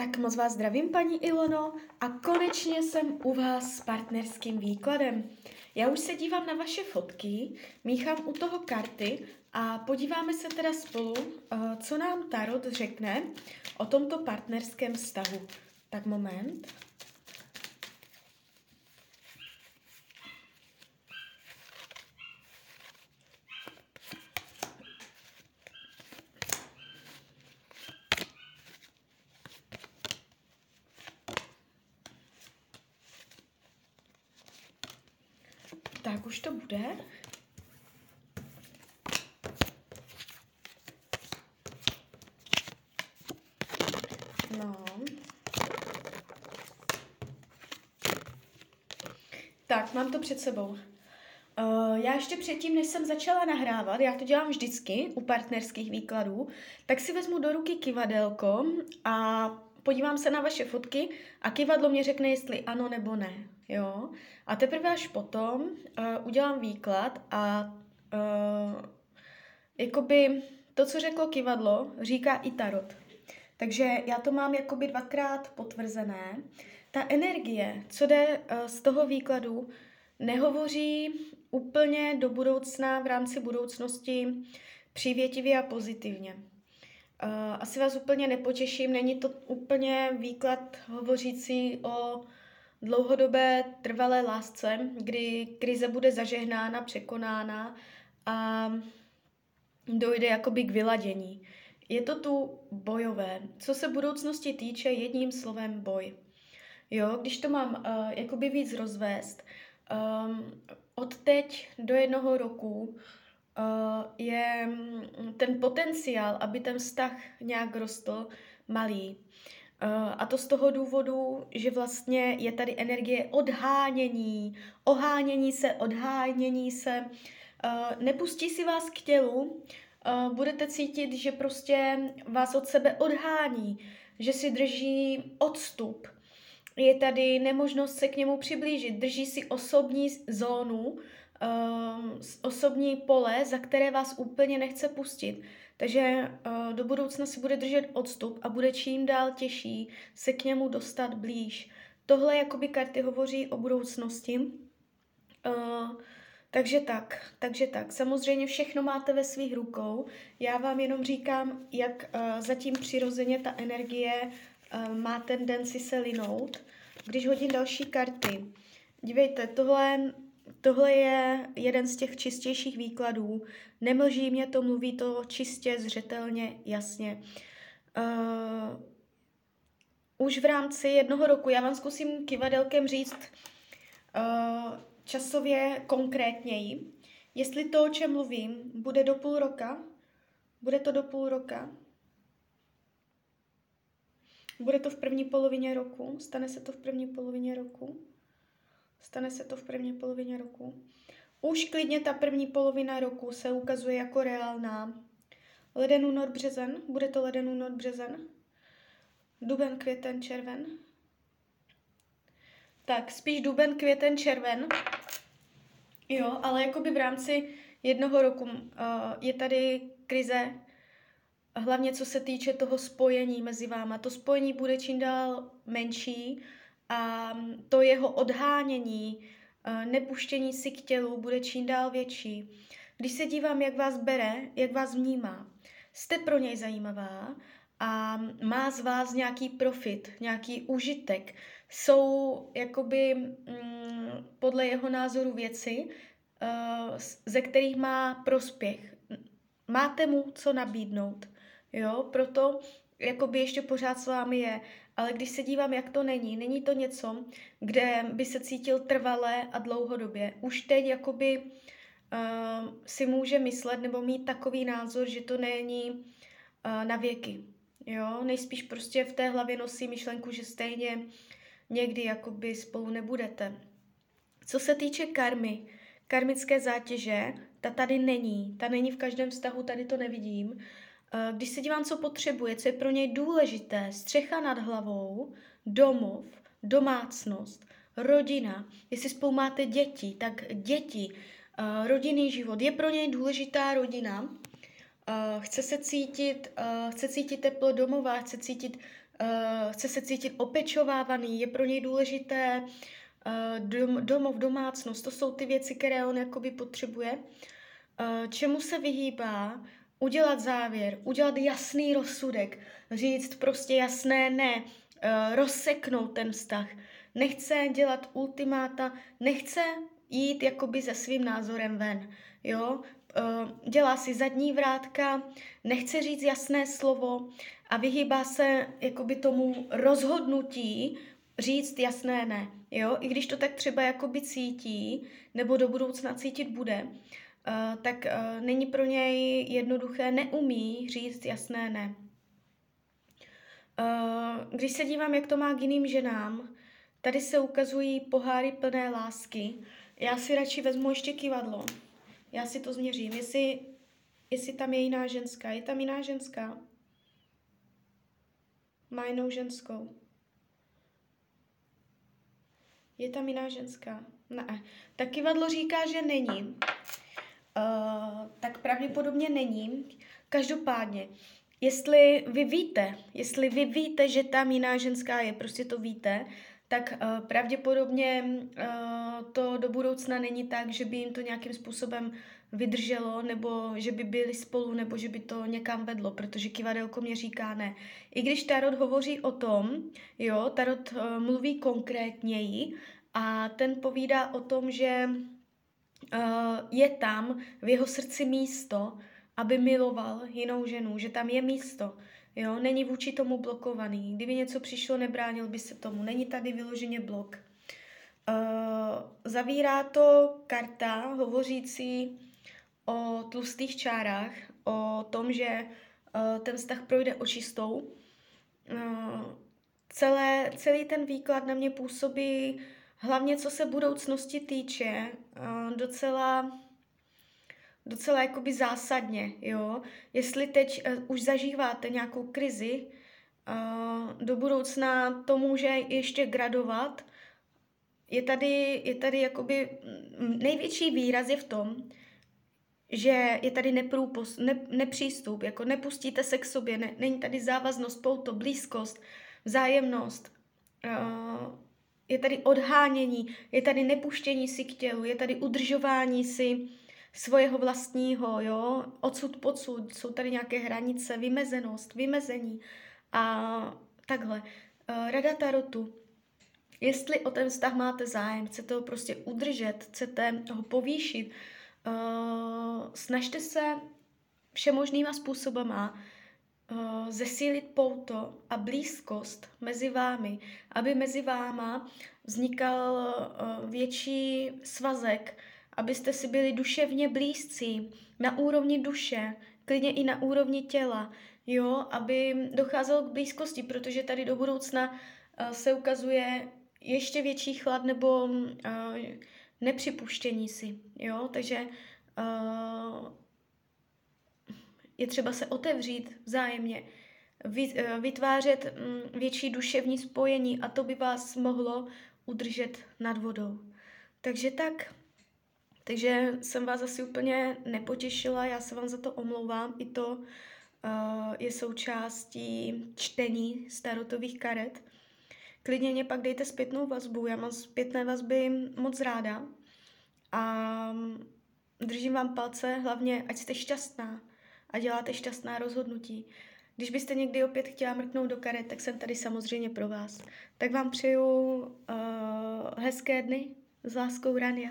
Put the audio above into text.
Tak moc vás zdravím, paní Ilono, a konečně jsem u vás s partnerským výkladem. Já už se dívám na vaše fotky, míchám u toho karty a podíváme se teda spolu, eh, co nám Tarot řekne o tomto partnerském vztahu. Tak moment. Tak už to bude. No. Tak, mám to před sebou. Uh, já ještě předtím, než jsem začala nahrávat, já to dělám vždycky u partnerských výkladů, tak si vezmu do ruky kivadelko a podívám se na vaše fotky a kivadlo mě řekne, jestli ano nebo ne. Jo? A teprve až potom uh, udělám výklad a uh, jakoby to, co řeklo kivadlo, říká i tarot. Takže já to mám jakoby dvakrát potvrzené. Ta energie, co jde uh, z toho výkladu, nehovoří úplně do budoucna v rámci budoucnosti přivětivě a pozitivně. Uh, asi vás úplně nepotěším, není to úplně výklad hovořící o dlouhodobé trvalé lásce, kdy krize bude zažehnána, překonána a dojde jakoby k vyladění. Je to tu bojové. Co se budoucnosti týče, jedním slovem boj. Jo, když to mám uh, jakoby víc rozvést, um, od teď do jednoho roku uh, je ten potenciál, aby ten vztah nějak rostl, malý. Eh, a to z toho důvodu, že vlastně je tady energie odhánění, ohánění se, odhánění se, eh, nepustí si vás k tělu, eh, budete cítit, že prostě vás od sebe odhání, že si drží odstup. Je tady nemožnost se k němu přiblížit, drží si osobní zónu, osobní pole, za které vás úplně nechce pustit. Takže uh, do budoucna si bude držet odstup a bude čím dál těžší se k němu dostat blíž. Tohle jakoby karty hovoří o budoucnosti. Uh, takže tak, takže tak. Samozřejmě všechno máte ve svých rukou. Já vám jenom říkám, jak uh, zatím přirozeně ta energie uh, má tendenci se linout. Když hodím další karty, dívejte, tohle Tohle je jeden z těch čistějších výkladů. Nemlží mě to, mluví to čistě, zřetelně, jasně. Uh, už v rámci jednoho roku, já vám zkusím kivadelkem říct uh, časově konkrétněji, jestli to, o čem mluvím, bude do půl roka, bude to do půl roka, bude to v první polovině roku, stane se to v první polovině roku, Stane se to v první polovině roku. Už klidně ta první polovina roku se ukazuje jako reálná. Leden, únor, březen. Bude to leden, únor, březen. Duben, květen, červen. Tak, spíš duben, květen, červen. Jo, ale jakoby v rámci jednoho roku uh, je tady krize, hlavně co se týče toho spojení mezi váma. To spojení bude čím dál menší, a to jeho odhánění, eh, nepuštění si k tělu bude čím dál větší. Když se dívám, jak vás bere, jak vás vnímá, jste pro něj zajímavá a má z vás nějaký profit, nějaký užitek. Jsou jakoby mm, podle jeho názoru věci, uh, ze kterých má prospěch. Máte mu co nabídnout. Jo, proto jakoby ještě pořád s vámi je ale když se dívám, jak to není, není to něco, kde by se cítil trvalé a dlouhodobě. Už teď jakoby uh, si může myslet nebo mít takový názor, že to není uh, na věky. Jo, nejspíš prostě v té hlavě nosí myšlenku, že stejně někdy jakoby spolu nebudete. Co se týče karmy, karmické zátěže, ta tady není. Ta není v každém vztahu, tady to nevidím. Eh, když se dívám, co potřebuje, co je pro něj důležité, střecha nad hlavou, domov, domácnost, rodina, jestli spolu máte děti, tak děti, eh, rodinný život, je pro něj důležitá rodina, eh, chce se cítit, chce cítit teplo domova, chce cítit chce se cítit opečovávaný, je pro něj důležité dom, domov, domácnost, to jsou ty věci, které on jakoby potřebuje. Čemu se vyhýbá? Udělat závěr, udělat jasný rozsudek, říct prostě jasné ne, uh, rozseknout ten vztah. Nechce dělat ultimáta, nechce jít jakoby se svým názorem ven, jo, uh, dělá si zadní vrátka, nechce říct jasné slovo a vyhýbá se jakoby tomu rozhodnutí říct jasné ne, jo, i když to tak třeba jakoby cítí, nebo do budoucna cítit bude, tak uh, není pro něj jednoduché, neumí říct jasné ne. Uh, když se dívám, jak to má k jiným ženám, tady se ukazují poháry plné lásky, já si radši vezmu ještě kivadlo. Já si to změřím. Jestli, jestli tam je jiná ženská. Je tam jiná ženská? Má jinou ženskou. Je tam jiná ženská? Ne. Tak kivadlo říká, že není. Uh, tak pravděpodobně není. Každopádně, jestli vy víte, jestli vy víte, že tam jiná ženská je, prostě to víte, tak uh, pravděpodobně uh, to do budoucna není tak, že by jim to nějakým způsobem vydrželo, nebo že by byli spolu, nebo že by to někam vedlo, protože kivadelko mě říká ne. I když Tarot hovoří o tom, jo, Tarot uh, mluví konkrétněji a ten povídá o tom, že je tam v jeho srdci místo, aby miloval jinou ženu, že tam je místo. Jo, není vůči tomu blokovaný. Kdyby něco přišlo, nebránil by se tomu. Není tady vyloženě blok. Uh, zavírá to karta hovořící o tlustých čárách, o tom, že uh, ten vztah projde očistou. Uh, celé, celý ten výklad na mě působí, hlavně co se budoucnosti týče, uh, docela docela jakoby zásadně, jo. Jestli teď uh, už zažíváte nějakou krizi, uh, do budoucna to může ještě gradovat. Je tady, je tady jakoby největší výraz je v tom, že je tady neprůpos, ne, nepřístup, jako nepustíte se k sobě, ne, není tady závaznost, pouto, blízkost, vzájemnost, uh, je tady odhánění, je tady nepuštění si k tělu, je tady udržování si svojeho vlastního, jo, odsud pocud, jsou tady nějaké hranice, vymezenost, vymezení a takhle. Uh, Rada Tarotu. Jestli o ten vztah máte zájem, chcete ho prostě udržet, chcete ho povýšit, uh, snažte se všemožnýma způsobama uh, zesílit pouto a blízkost mezi vámi, aby mezi váma vznikal uh, větší svazek, abyste si byli duševně blízcí, na úrovni duše, klidně i na úrovni těla, jo, aby docházelo k blízkosti, protože tady do budoucna uh, se ukazuje ještě větší chlad nebo nepřipuštění si, jo, takže je třeba se otevřít vzájemně, vytvářet mm, větší duševní spojení a to by vás mohlo udržet nad vodou. Takže tak, takže jsem vás asi úplně nepotěšila, já se vám za to omlouvám. I to uh, je součástí čtení starotových karet. Klidně mě pak dejte zpětnou vazbu, já mám zpětné vazby moc ráda. A držím vám palce, hlavně ať jste šťastná a děláte šťastná rozhodnutí. Když byste někdy opět chtěla mrknout do karet, tak jsem tady samozřejmě pro vás. Tak vám přeju uh, hezké dny s láskou Rania.